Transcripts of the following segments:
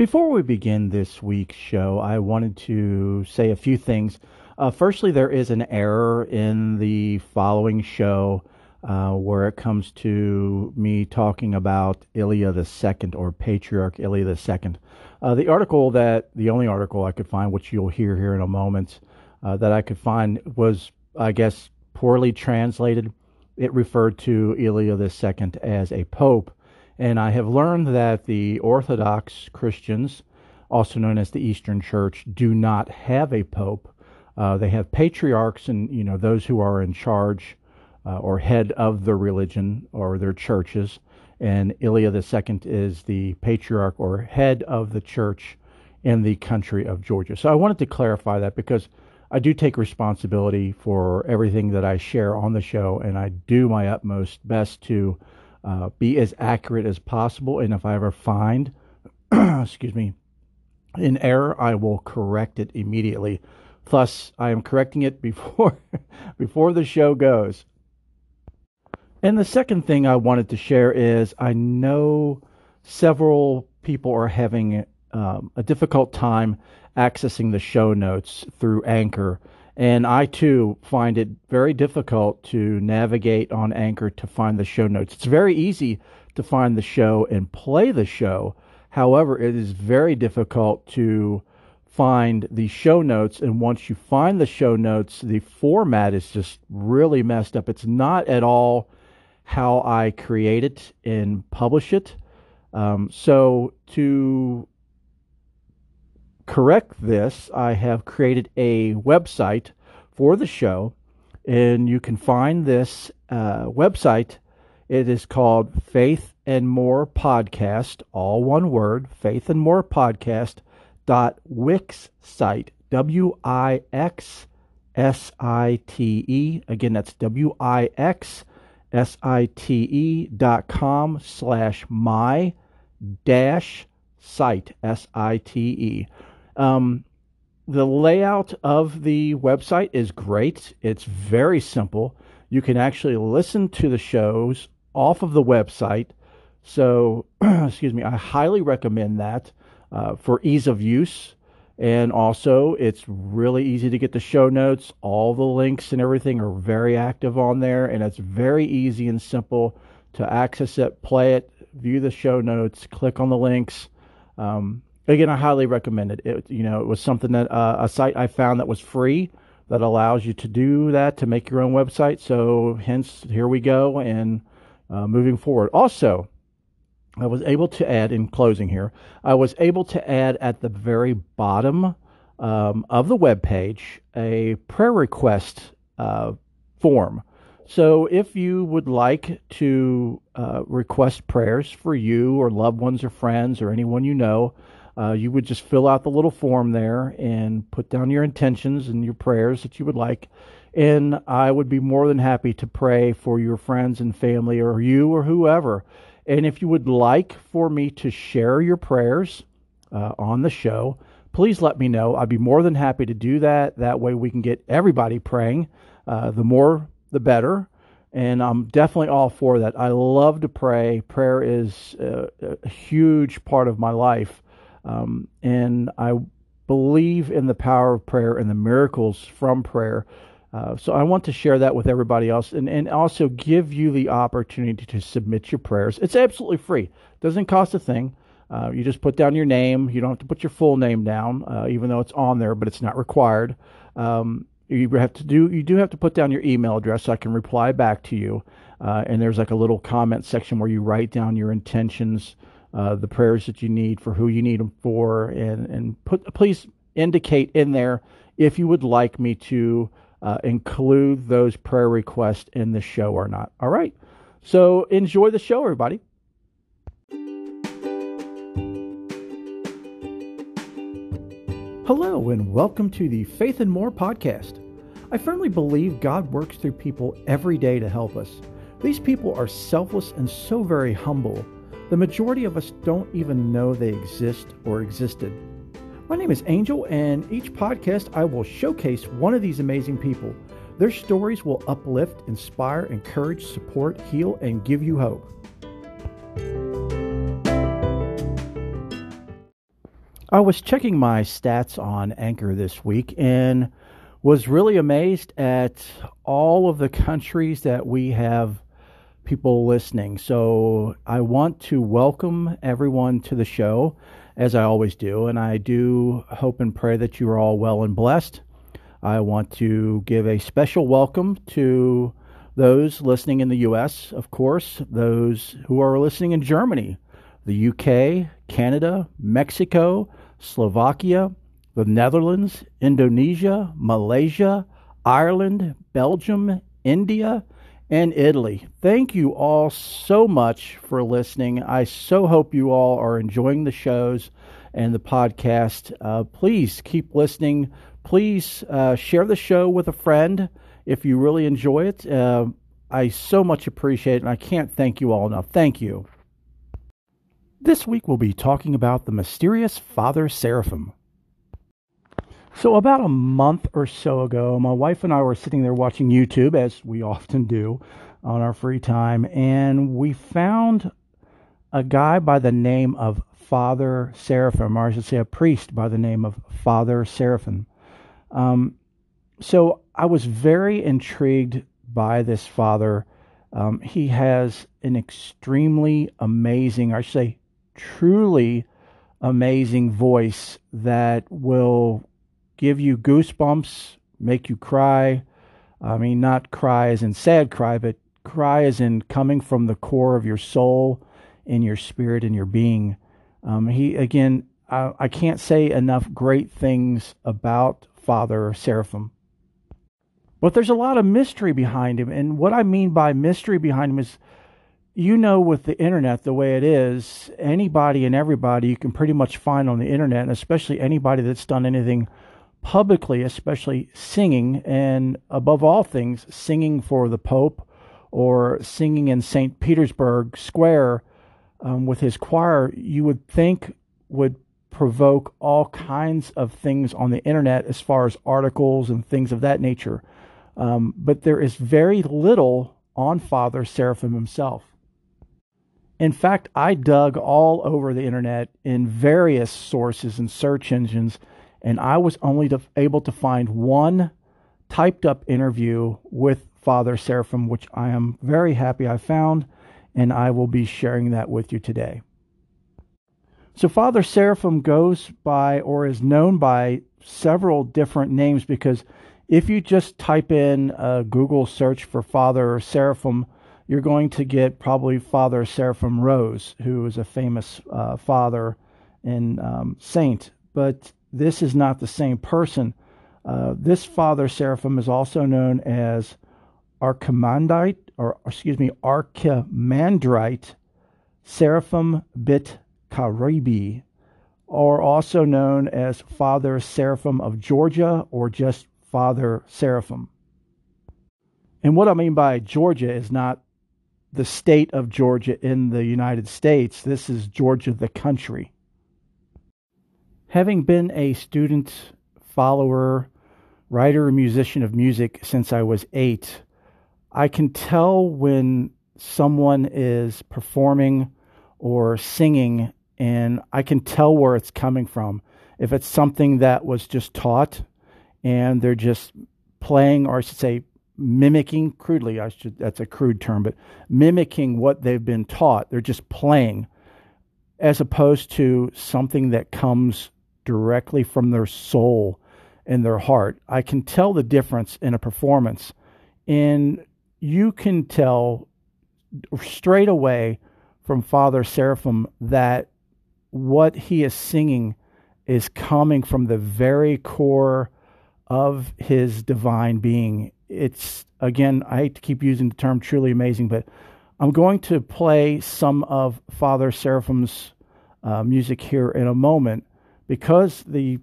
Before we begin this week's show, I wanted to say a few things. Uh, firstly, there is an error in the following show uh, where it comes to me talking about Ilya II or Patriarch Ilya II. Uh, the article that, the only article I could find, which you'll hear here in a moment, uh, that I could find was, I guess, poorly translated. It referred to Ilya II as a pope and I have learned that the Orthodox Christians, also known as the Eastern Church, do not have a pope. Uh, they have patriarchs and you know those who are in charge uh, or head of the religion or their churches. And Ilya II is the patriarch or head of the church in the country of Georgia. So I wanted to clarify that because I do take responsibility for everything that I share on the show, and I do my utmost best to uh, be as accurate as possible. And if I ever find, excuse me, an error, I will correct it immediately. Thus, I am correcting it before before the show goes. And the second thing I wanted to share is I know several people are having um, a difficult time accessing the show notes through Anchor. And I too find it very difficult to navigate on Anchor to find the show notes. It's very easy to find the show and play the show. However, it is very difficult to find the show notes. And once you find the show notes, the format is just really messed up. It's not at all how I create it and publish it. Um, so to correct this, I have created a website for the show, and you can find this uh, website. It is called Faith and More Podcast, all one word, Faith and More Podcast dot Wix site, W I X S I T E. Again, that's W I X S I T E dot com slash my dash site, S I T E. Um, the layout of the website is great. It's very simple. You can actually listen to the shows off of the website. So, excuse me, I highly recommend that uh, for ease of use. And also, it's really easy to get the show notes. All the links and everything are very active on there, and it's very easy and simple to access it, play it, view the show notes, click on the links. Um, again, I highly recommend it. it you know, it was something that uh, a site I found that was free that allows you to do that to make your own website. So, hence, here we go and uh, moving forward. Also, I was able to add in closing here. I was able to add at the very bottom um, of the web page a prayer request uh, form. So, if you would like to uh, request prayers for you or loved ones or friends or anyone you know, uh, you would just fill out the little form there and put down your intentions and your prayers that you would like. And I would be more than happy to pray for your friends and family or you or whoever. And if you would like for me to share your prayers uh, on the show, please let me know. I'd be more than happy to do that. That way we can get everybody praying. Uh, the more, the better. And I'm definitely all for that. I love to pray. Prayer is a, a huge part of my life. Um, and I believe in the power of prayer and the miracles from prayer. Uh, so I want to share that with everybody else and, and also give you the opportunity to submit your prayers. It's absolutely free. Doesn't cost a thing. Uh, you just put down your name. You don't have to put your full name down, uh, even though it's on there, but it's not required. Um, you have to do. You do have to put down your email address so I can reply back to you. Uh, and there's like a little comment section where you write down your intentions uh, the prayers that you need for who you need them for, and and put please indicate in there if you would like me to uh, include those prayer requests in the show or not. All right, so enjoy the show, everybody. Hello, and welcome to the Faith and More podcast. I firmly believe God works through people every day to help us. These people are selfless and so very humble the majority of us don't even know they exist or existed. My name is Angel, and each podcast I will showcase one of these amazing people. Their stories will uplift, inspire, encourage, support, heal, and give you hope. I was checking my stats on Anchor this week and was really amazed at all of the countries that we have people listening. So I want to welcome everyone to the show, as I always do, and I do hope and pray that you are all well and blessed. I want to give a special welcome to those listening in the U.S., of course, those who are listening in Germany, the U.K., Canada, Mexico, Slovakia, the Netherlands, Indonesia, Malaysia, Ireland, Belgium, India, and Italy. Thank you all so much for listening. I so hope you all are enjoying the shows and the podcast. Uh, please keep listening. Please uh, share the show with a friend if you really enjoy it. Uh, I so much appreciate it, and I can't thank you all enough. Thank you. This week we'll be talking about the mysterious Father Seraphim. So, about a month or so ago, my wife and I were sitting there watching YouTube, as we often do on our free time, and we found a guy by the name of Father Seraphim, or I should say a priest by the name of Father Seraphim. Um, so, I was very intrigued by this father. Um, he has an extremely amazing, I should say, truly amazing voice that will give you goosebumps, make you cry. I mean, not cry as in sad cry, but cry as in coming from the core of your soul, in your spirit, and your being. Um, he again, I, I can't say enough great things about Father Seraphim. But there's a lot of mystery behind him. And what I mean by mystery behind him is you know, with the internet the way it is, anybody and everybody you can pretty much find on the internet, and especially anybody that's done anything publicly, especially singing, and above all things, singing for the Pope or singing in St. Petersburg Square um, with his choir, you would think would provoke all kinds of things on the internet as far as articles and things of that nature. Um, but there is very little on Father Seraphim himself. In fact, I dug all over the internet in various sources and search engines, and I was only to, able to find one typed up interview with Father Seraphim, which I am very happy I found, and I will be sharing that with you today. So, Father Seraphim goes by or is known by several different names because if you just type in a Google search for Father Seraphim, you're going to get probably Father Seraphim Rose, who is a famous uh, father and um, saint. But this is not the same person. Uh, this Father Seraphim is also known as Archimandrite, or excuse me, Archimandrite Seraphim Bit Caribi, or also known as Father Seraphim of Georgia, or just Father Seraphim. And what I mean by Georgia is not the state of Georgia in the United States. This is Georgia, the country. Having been a student, follower, writer, musician of music since I was eight, I can tell when someone is performing or singing, and I can tell where it's coming from. If it's something that was just taught and they're just playing, or I should say, mimicking crudely, I should that's a crude term, but mimicking what they've been taught. They're just playing as opposed to something that comes directly from their soul and their heart. I can tell the difference in a performance. And you can tell straight away from Father Seraphim that what he is singing is coming from the very core of his divine being it's again, I hate to keep using the term truly amazing, but I'm going to play some of Father Seraphim's uh, music here in a moment because the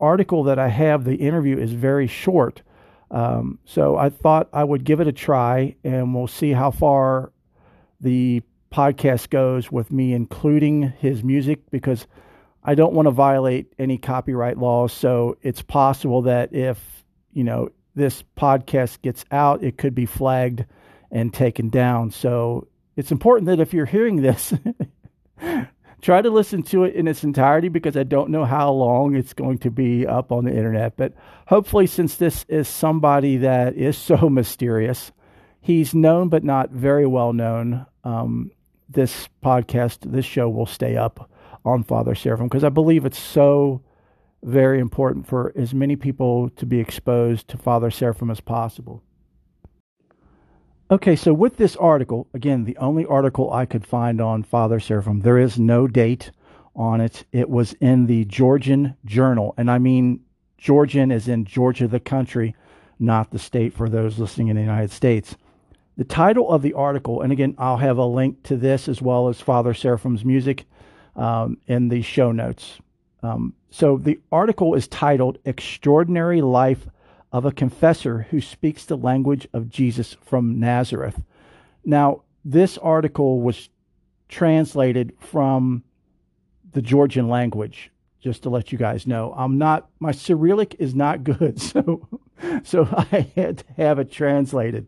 article that I have, the interview, is very short. Um, so I thought I would give it a try and we'll see how far the podcast goes with me including his music because I don't want to violate any copyright laws. So it's possible that if, you know, this podcast gets out, it could be flagged and taken down. So it's important that if you're hearing this, try to listen to it in its entirety because I don't know how long it's going to be up on the internet. But hopefully, since this is somebody that is so mysterious, he's known but not very well known. Um, this podcast, this show will stay up on Father Seraphim because I believe it's so very important for as many people to be exposed to Father Seraphim as possible. Okay, so with this article, again, the only article I could find on Father Seraphim, there is no date on it. It was in the Georgian Journal, and I mean Georgian as in Georgia, the country, not the state for those listening in the United States. The title of the article, and again, I'll have a link to this as well as Father Seraphim's music um, in the show notes. Um, so the article is titled Extraordinary Life of a Confessor Who Speaks the Language of Jesus from Nazareth. Now, this article was translated from the Georgian language, just to let you guys know. I'm not, my Cyrillic is not good, so, so I had to have it translated.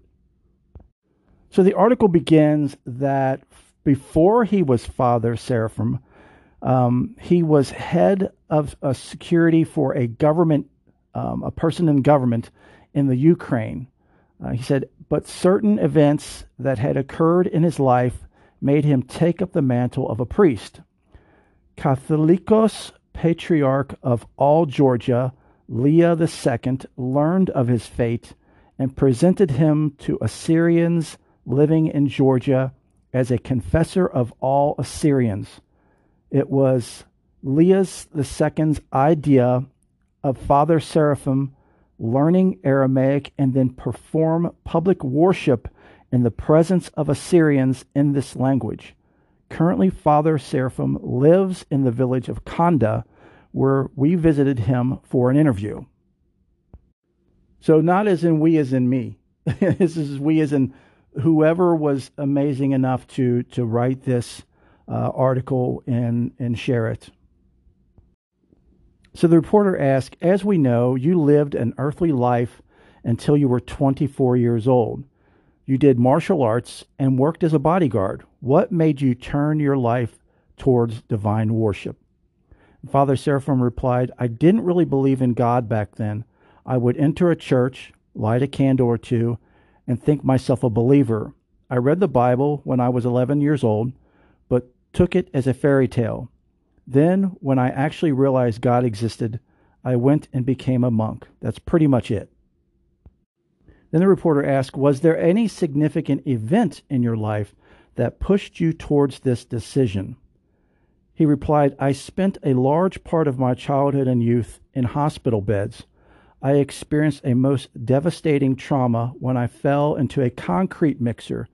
So the article begins that before he was Father Seraphim, um, he was head of a security for a government, um, a person in government in the Ukraine. Uh, he said, but certain events that had occurred in his life made him take up the mantle of a priest. Catholicos, patriarch of all Georgia, Leah II, learned of his fate and presented him to Assyrians living in Georgia as a confessor of all Assyrians. It was the second's idea of Father Seraphim learning Aramaic and then perform public worship in the presence of Assyrians in this language. Currently, Father Seraphim lives in the village of Kanda, where we visited him for an interview. So, not as in we as in me. this is we as in whoever was amazing enough to, to write this uh, article and, and share it. So the reporter asked, As we know, you lived an earthly life until you were 24 years old. You did martial arts and worked as a bodyguard. What made you turn your life towards divine worship? Father Seraphim replied, I didn't really believe in God back then. I would enter a church, light a candle or two, and think myself a believer. I read the Bible when I was 11 years old, but took it as a fairy tale. Then, when I actually realized God existed, I went and became a monk. That's pretty much it. Then the reporter asked, Was there any significant event in your life that pushed you towards this decision? He replied, I spent a large part of my childhood and youth in hospital beds. I experienced a most devastating trauma when I fell into a concrete mixer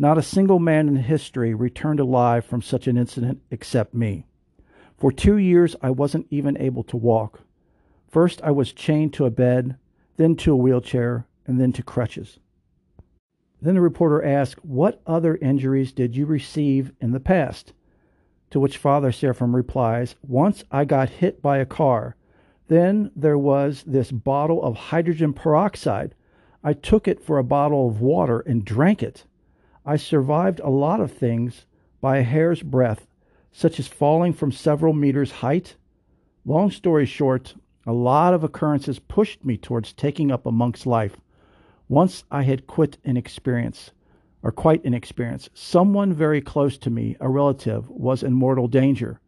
not a single man in history returned alive from such an incident except me. For two years, I wasn't even able to walk. First, I was chained to a bed, then to a wheelchair, and then to crutches. Then the reporter asked, What other injuries did you receive in the past? To which Father Seraphim replies, Once I got hit by a car. Then there was this bottle of hydrogen peroxide. I took it for a bottle of water and drank it. I survived a lot of things by a hair's breadth, such as falling from several meters height. Long story short, a lot of occurrences pushed me towards taking up a monk's life. Once I had quit an experience, or quite an experience. Someone very close to me, a relative, was in mortal danger.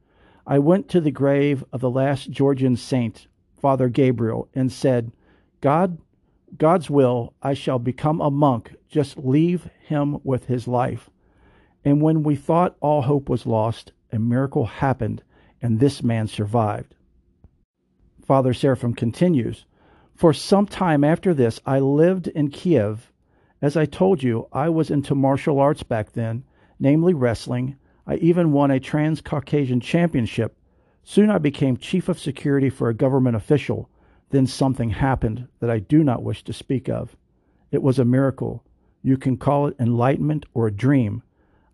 I went to the grave of the last Georgian saint, Father Gabriel, and said, God, God's will, I shall become a monk. Just leave him with his life. And when we thought all hope was lost, a miracle happened, and this man survived. Father Seraphim continues For some time after this, I lived in Kiev. As I told you, I was into martial arts back then, namely wrestling. I even won a Trans Caucasian championship. Soon I became chief of security for a government official then something happened that I do not wish to speak of. It was a miracle. You can call it enlightenment or a dream.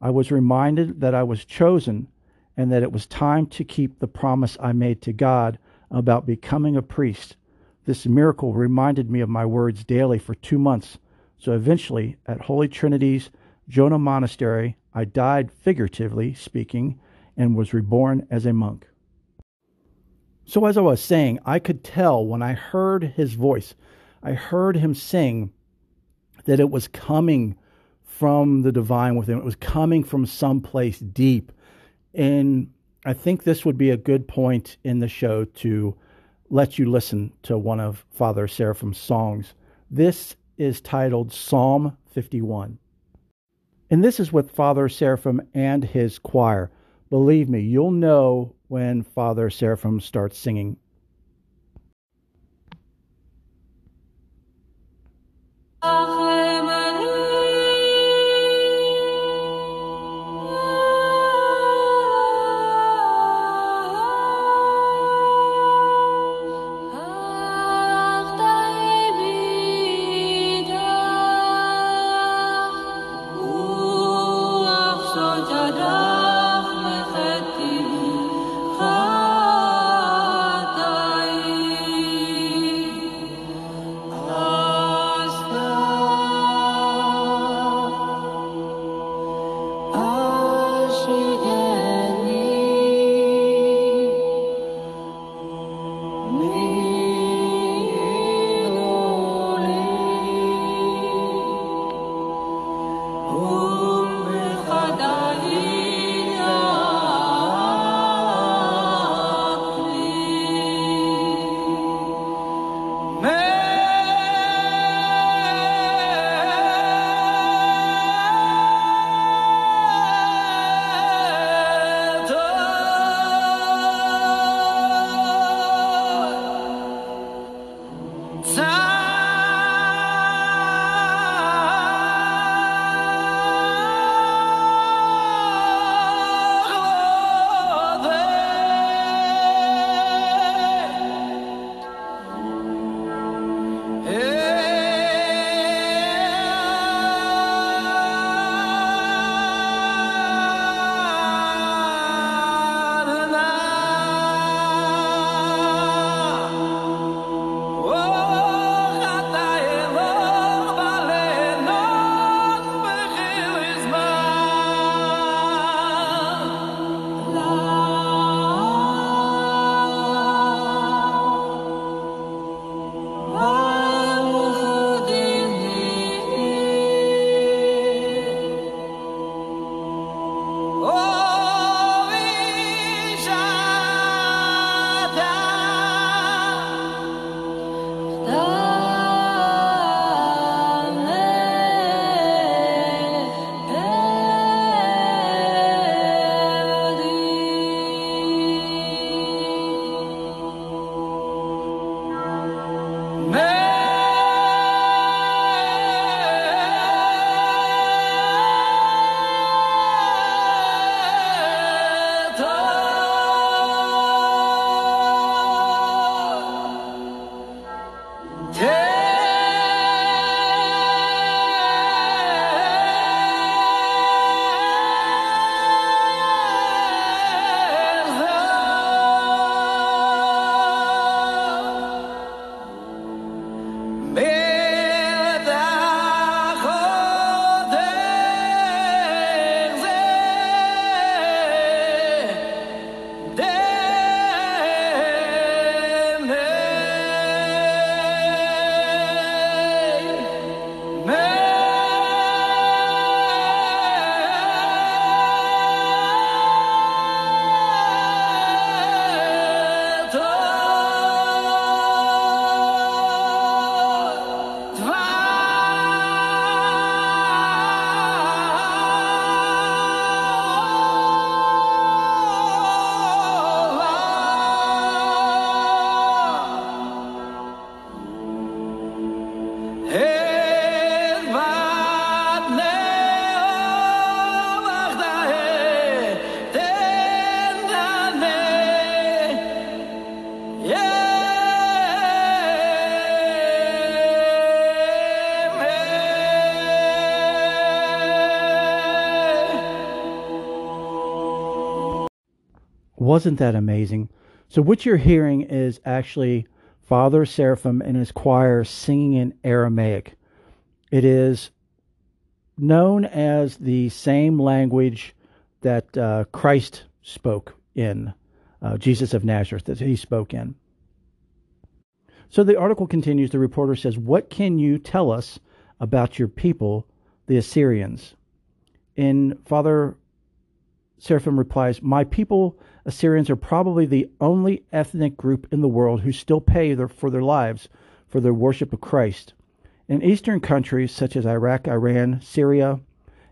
I was reminded that I was chosen and that it was time to keep the promise I made to God about becoming a priest. This miracle reminded me of my words daily for two months. So eventually, at Holy Trinity's Jonah Monastery, I died, figuratively speaking, and was reborn as a monk. So, as I was saying, I could tell when I heard his voice, I heard him sing that it was coming from the divine within. It was coming from someplace deep. And I think this would be a good point in the show to let you listen to one of Father Seraphim's songs. This is titled Psalm 51. And this is with Father Seraphim and his choir. Believe me, you'll know when Father Seraphim starts singing. Wasn't that amazing? So, what you're hearing is actually Father Seraphim and his choir singing in Aramaic. It is known as the same language that uh, Christ spoke in, uh, Jesus of Nazareth, that he spoke in. So the article continues. The reporter says, What can you tell us about your people, the Assyrians? And Father Seraphim replies, My people, Assyrians, are probably the only ethnic group in the world who still pay their, for their lives for their worship of Christ. In eastern countries such as Iraq, Iran, Syria,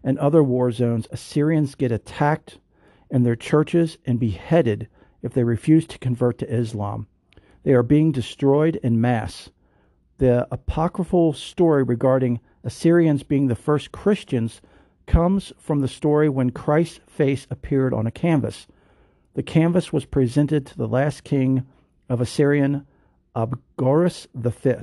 and other war zones, Assyrians get attacked in their churches and beheaded if they refuse to convert to Islam. They are being destroyed in mass. The apocryphal story regarding Assyrians being the first Christians comes from the story when Christ's face appeared on a canvas. The canvas was presented to the last king of Assyrian, Abgarus V.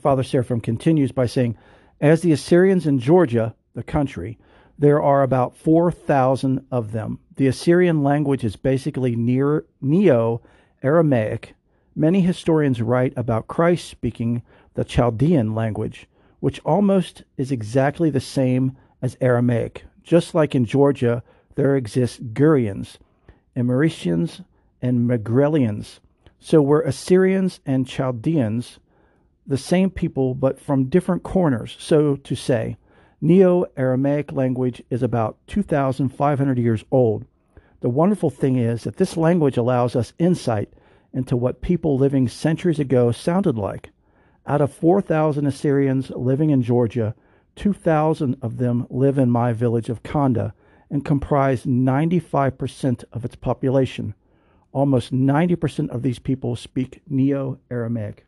Father Seraphim continues by saying, As the Assyrians in Georgia, the country, there are about 4,000 of them. The Assyrian language is basically Neo Aramaic. Many historians write about Christ speaking the Chaldean language, which almost is exactly the same as Aramaic. Just like in Georgia, there exist Gurians, Imeretians, and Megrelians. So we're Assyrians and Chaldeans, the same people, but from different corners, so to say. Neo Aramaic language is about 2,500 years old. The wonderful thing is that this language allows us insight into what people living centuries ago sounded like. Out of 4,000 Assyrians living in Georgia, 2,000 of them live in my village of Kanda and comprise 95% of its population. Almost 90% of these people speak Neo Aramaic.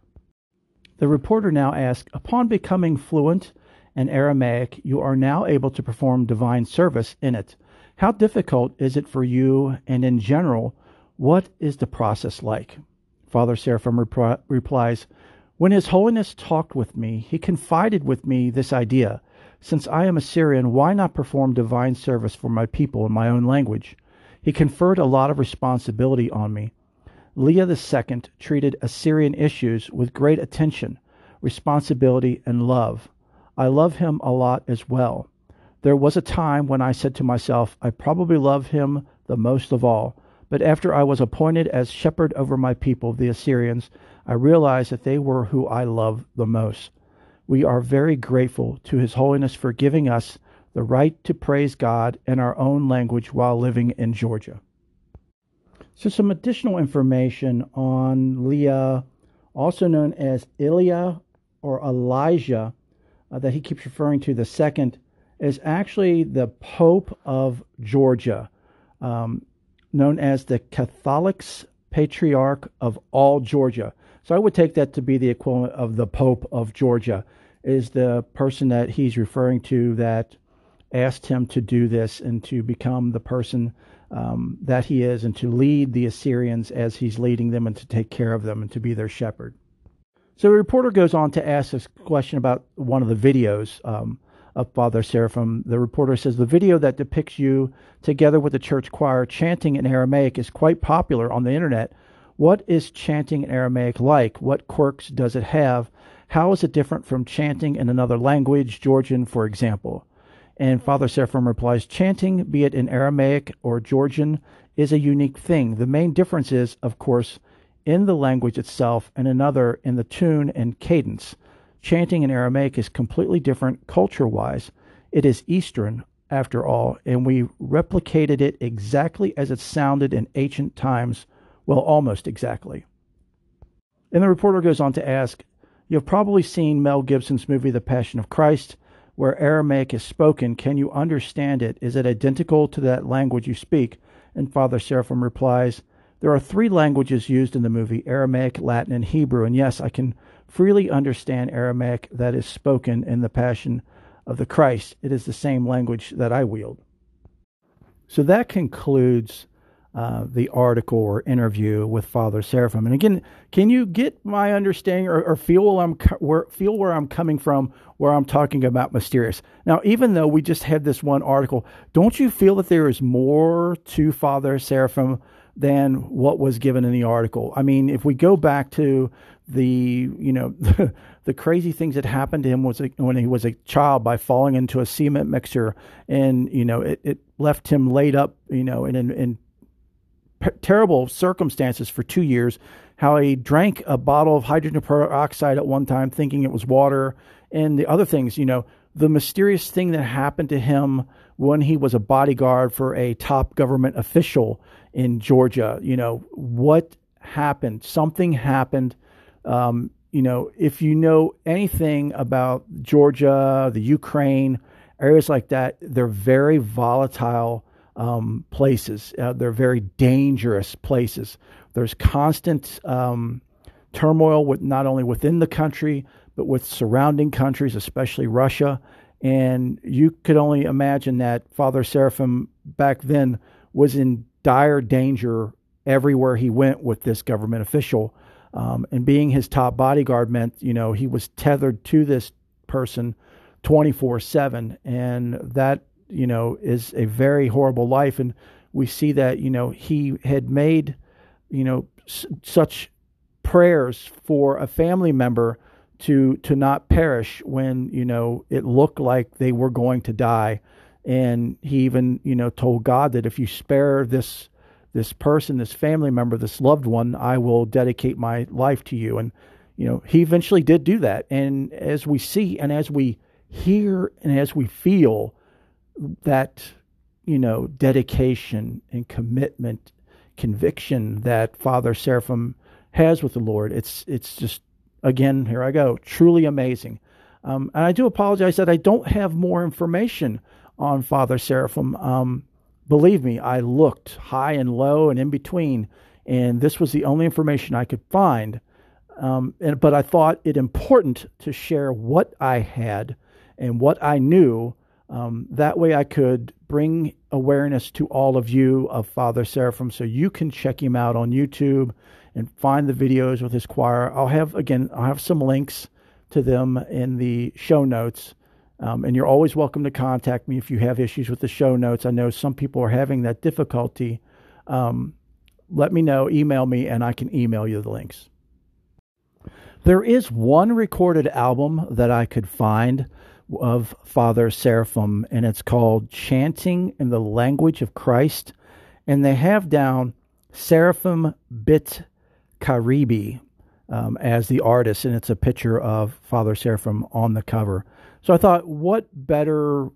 The reporter now asks Upon becoming fluent in Aramaic, you are now able to perform divine service in it. How difficult is it for you, and in general, what is the process like? Father Seraphim repri- replies, When His Holiness talked with me, he confided with me this idea. Since I am Assyrian, why not perform divine service for my people in my own language? He conferred a lot of responsibility on me. Leah II treated Assyrian issues with great attention, responsibility, and love. I love him a lot as well. There was a time when I said to myself, I probably love him the most of all. But after I was appointed as shepherd over my people, the Assyrians, I realized that they were who I love the most. We are very grateful to His Holiness for giving us the right to praise God in our own language while living in Georgia. So, some additional information on Leah, also known as Ilya or Elijah, uh, that he keeps referring to, the second, is actually the Pope of Georgia, um, known as the Catholicos Patriarch of all Georgia. So I would take that to be the equivalent of the Pope of Georgia, is the person that he's referring to that asked him to do this and to become the person um, that he is and to lead the Assyrians as he's leading them and to take care of them and to be their shepherd. So the reporter goes on to ask this question about one of the videos um, of Father Seraphim. The reporter says the video that depicts you together with the church choir chanting in Aramaic is quite popular on the internet. What is chanting in Aramaic like? What quirks does it have? How is it different from chanting in another language, Georgian, for example? And Father Seraphim replies, chanting, be it in Aramaic or Georgian, is a unique thing. The main difference is, of course, in the language itself and another in the tune and cadence. Chanting in Aramaic is completely different culture wise. It is Eastern, after all, and we replicated it exactly as it sounded in ancient times, well, almost exactly. And the reporter goes on to ask You have probably seen Mel Gibson's movie, The Passion of Christ, where Aramaic is spoken. Can you understand it? Is it identical to that language you speak? And Father Seraphim replies, there are three languages used in the movie Aramaic, Latin, and Hebrew. And yes, I can freely understand Aramaic that is spoken in the Passion of the Christ. It is the same language that I wield. So that concludes uh, the article or interview with Father Seraphim. And again, can you get my understanding or, or feel where I'm where, feel where I'm coming from, where I'm talking about mysterious? Now, even though we just had this one article, don't you feel that there is more to Father Seraphim than what was given in the article. I mean, if we go back to the you know the, crazy things that happened to him was when he was a child by falling into a cement mixer and you know it, it left him laid up you know in in, in terrible circumstances for two years how he drank a bottle of hydrogen peroxide at one time thinking it was water and the other things you know the mysterious thing that happened to him when he was a bodyguard for a top government official in Georgia you know what happened something happened um, you know, if you know anything about Georgia, the Ukraine, areas like that, they're very volatile um, places. Uh, they're very dangerous places. There's constant um, turmoil with not only within the country but with surrounding countries, especially Russia. And you could only imagine that Father Seraphim back then was in dire danger everywhere he went with this government official. Um, and being his top bodyguard meant, you know, he was tethered to this person 24 7. And that, you know, is a very horrible life. And we see that, you know, he had made, you know, s- such prayers for a family member to to not perish when you know it looked like they were going to die and he even you know told god that if you spare this this person, this family member, this loved one, I will dedicate my life to you. And, you know, he eventually did do that. And as we see and as we hear and as we feel that, you know, dedication and commitment, conviction that Father Seraphim has with the Lord, it's, it's just, again, here I go, truly amazing. Um, and I do apologize that I don't have more information on Father Seraphim. Um, believe me, I looked high and low and in between, and this was the only information I could find. Um, and, but I thought it important to share what I had and what I knew. Um, that way I could bring awareness to all of you of Father Seraphim so you can check him out on YouTube and find the videos with his choir. I'll have, again, I'll have some links to them in the show notes. Um, and you're always welcome to contact me if you have issues with the show notes. I know some people are having that difficulty. Um, let me know, email me, and I can email you the links. There is one recorded album that I could find of Father Seraphim, and it's called Chanting in the Language of Christ. And they have down Seraphim Bit Caribe um, as the artist, and it's a picture of Father Seraphim on the cover. So I thought, what better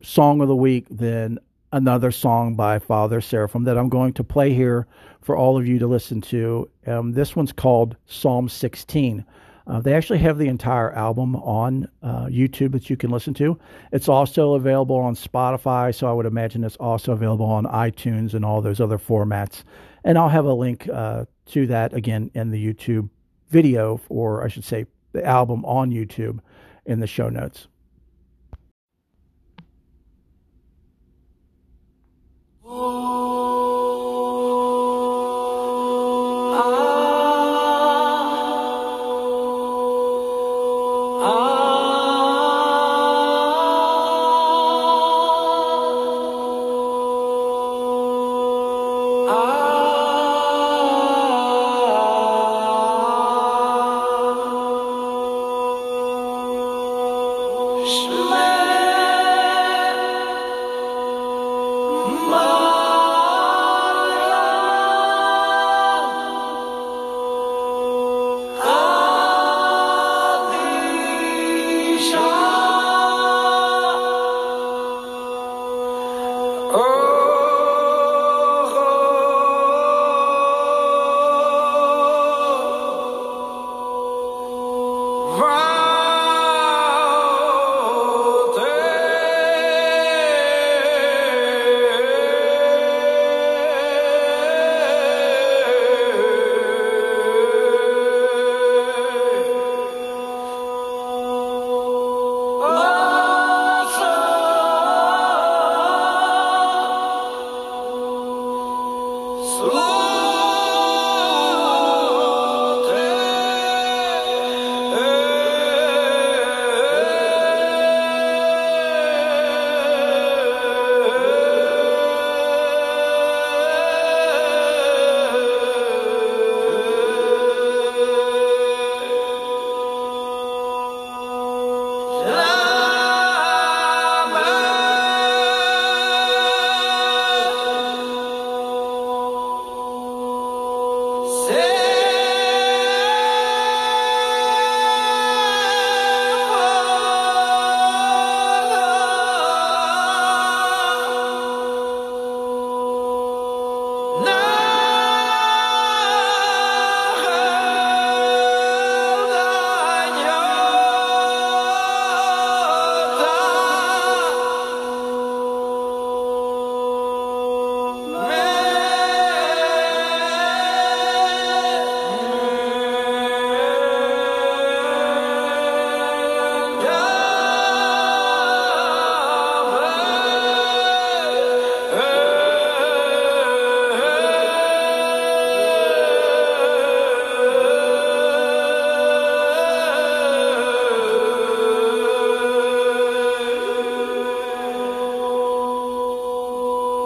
song of the week than another song by Father Seraphim that I'm going to play here for all of you to listen to. Um, this one's called Psalm 16. Uh, they actually have the entire album on uh, YouTube that you can listen to. It's also available on Spotify, so I would imagine it's also available on iTunes and all those other formats. And I'll have a link uh, to that again in the YouTube video, or I should say, the album on YouTube in the show notes.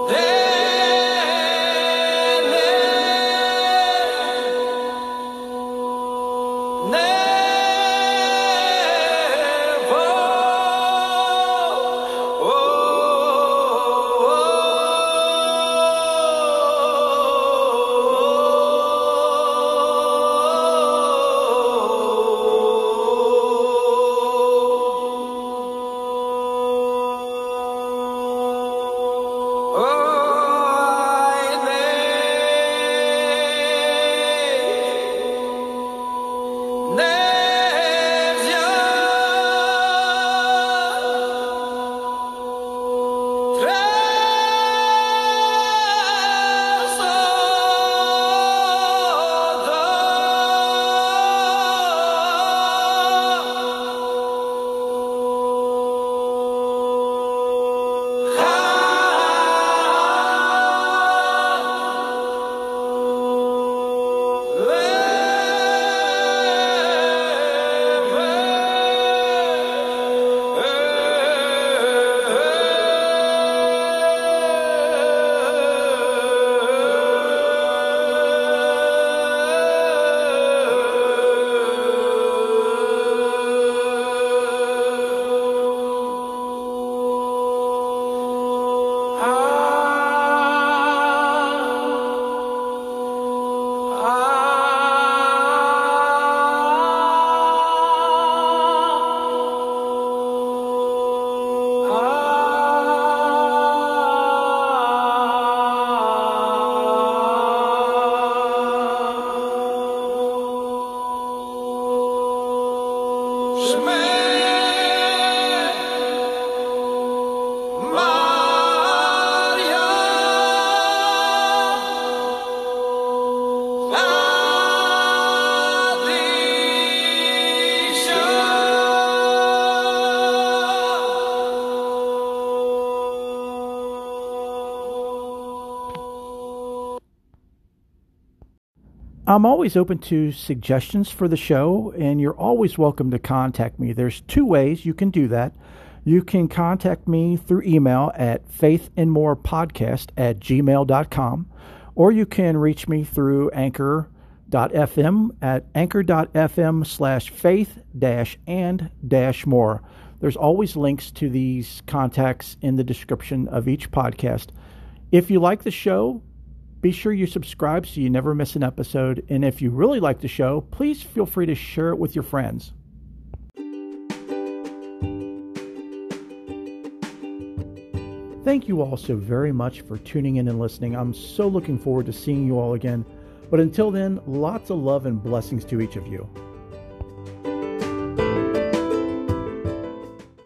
네. I'm always open to suggestions for the show, and you're always welcome to contact me. There's two ways you can do that. You can contact me through email at faithandmorepodcast at gmail.com, or you can reach me through anchor.fm at anchor.fm slash faith dash and dash more. There's always links to these contacts in the description of each podcast. If you like the show, be sure you subscribe so you never miss an episode. And if you really like the show, please feel free to share it with your friends. Thank you all so very much for tuning in and listening. I'm so looking forward to seeing you all again. But until then, lots of love and blessings to each of you.